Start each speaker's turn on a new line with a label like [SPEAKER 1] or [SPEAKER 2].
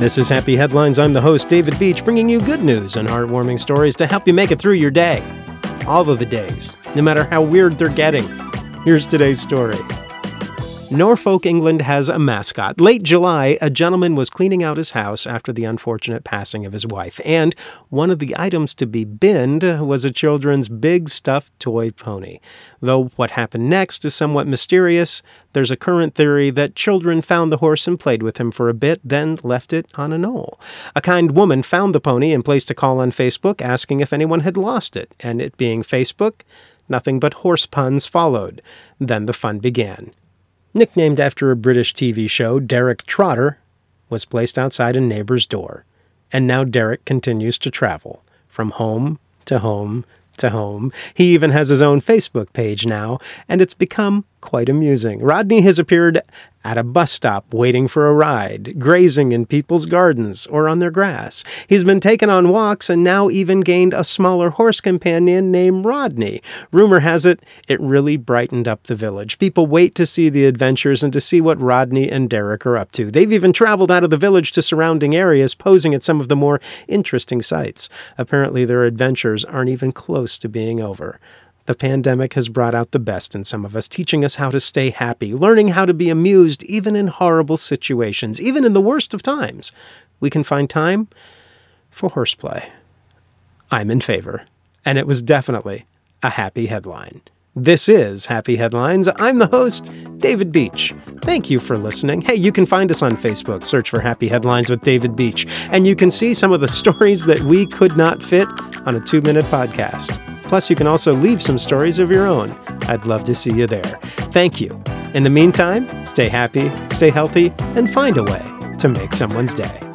[SPEAKER 1] This is Happy Headlines. I'm the host, David Beach, bringing you good news and heartwarming stories to help you make it through your day. All of the days, no matter how weird they're getting. Here's today's story. Norfolk, England has a mascot. Late July, a gentleman was cleaning out his house after the unfortunate passing of his wife, and one of the items to be binned was a children's big stuffed toy pony. Though what happened next is somewhat mysterious, there's a current theory that children found the horse and played with him for a bit, then left it on a knoll. A kind woman found the pony and placed a call on Facebook asking if anyone had lost it, and it being Facebook, nothing but horse puns followed. Then the fun began. Nicknamed after a British TV show, Derek Trotter was placed outside a neighbor's door. And now Derek continues to travel from home to home to home. He even has his own Facebook page now, and it's become quite amusing. Rodney has appeared at a bus stop waiting for a ride, grazing in people's gardens or on their grass. He's been taken on walks and now even gained a smaller horse companion named Rodney. Rumor has it, it really brightened up the village. People wait to see the adventures and to see what Rodney and Derek are up to. They've even traveled out of the village to surrounding areas, posing at some of the more interesting sights. Apparently, their adventures aren't even close to being over. The pandemic has brought out the best in some of us, teaching us how to stay happy, learning how to be amused even in horrible situations, even in the worst of times. We can find time for horseplay. I'm in favor. And it was definitely a happy headline. This is Happy Headlines. I'm the host, David Beach. Thank you for listening. Hey, you can find us on Facebook. Search for Happy Headlines with David Beach, and you can see some of the stories that we could not fit on a two minute podcast. Plus, you can also leave some stories of your own. I'd love to see you there. Thank you. In the meantime, stay happy, stay healthy, and find a way to make someone's day.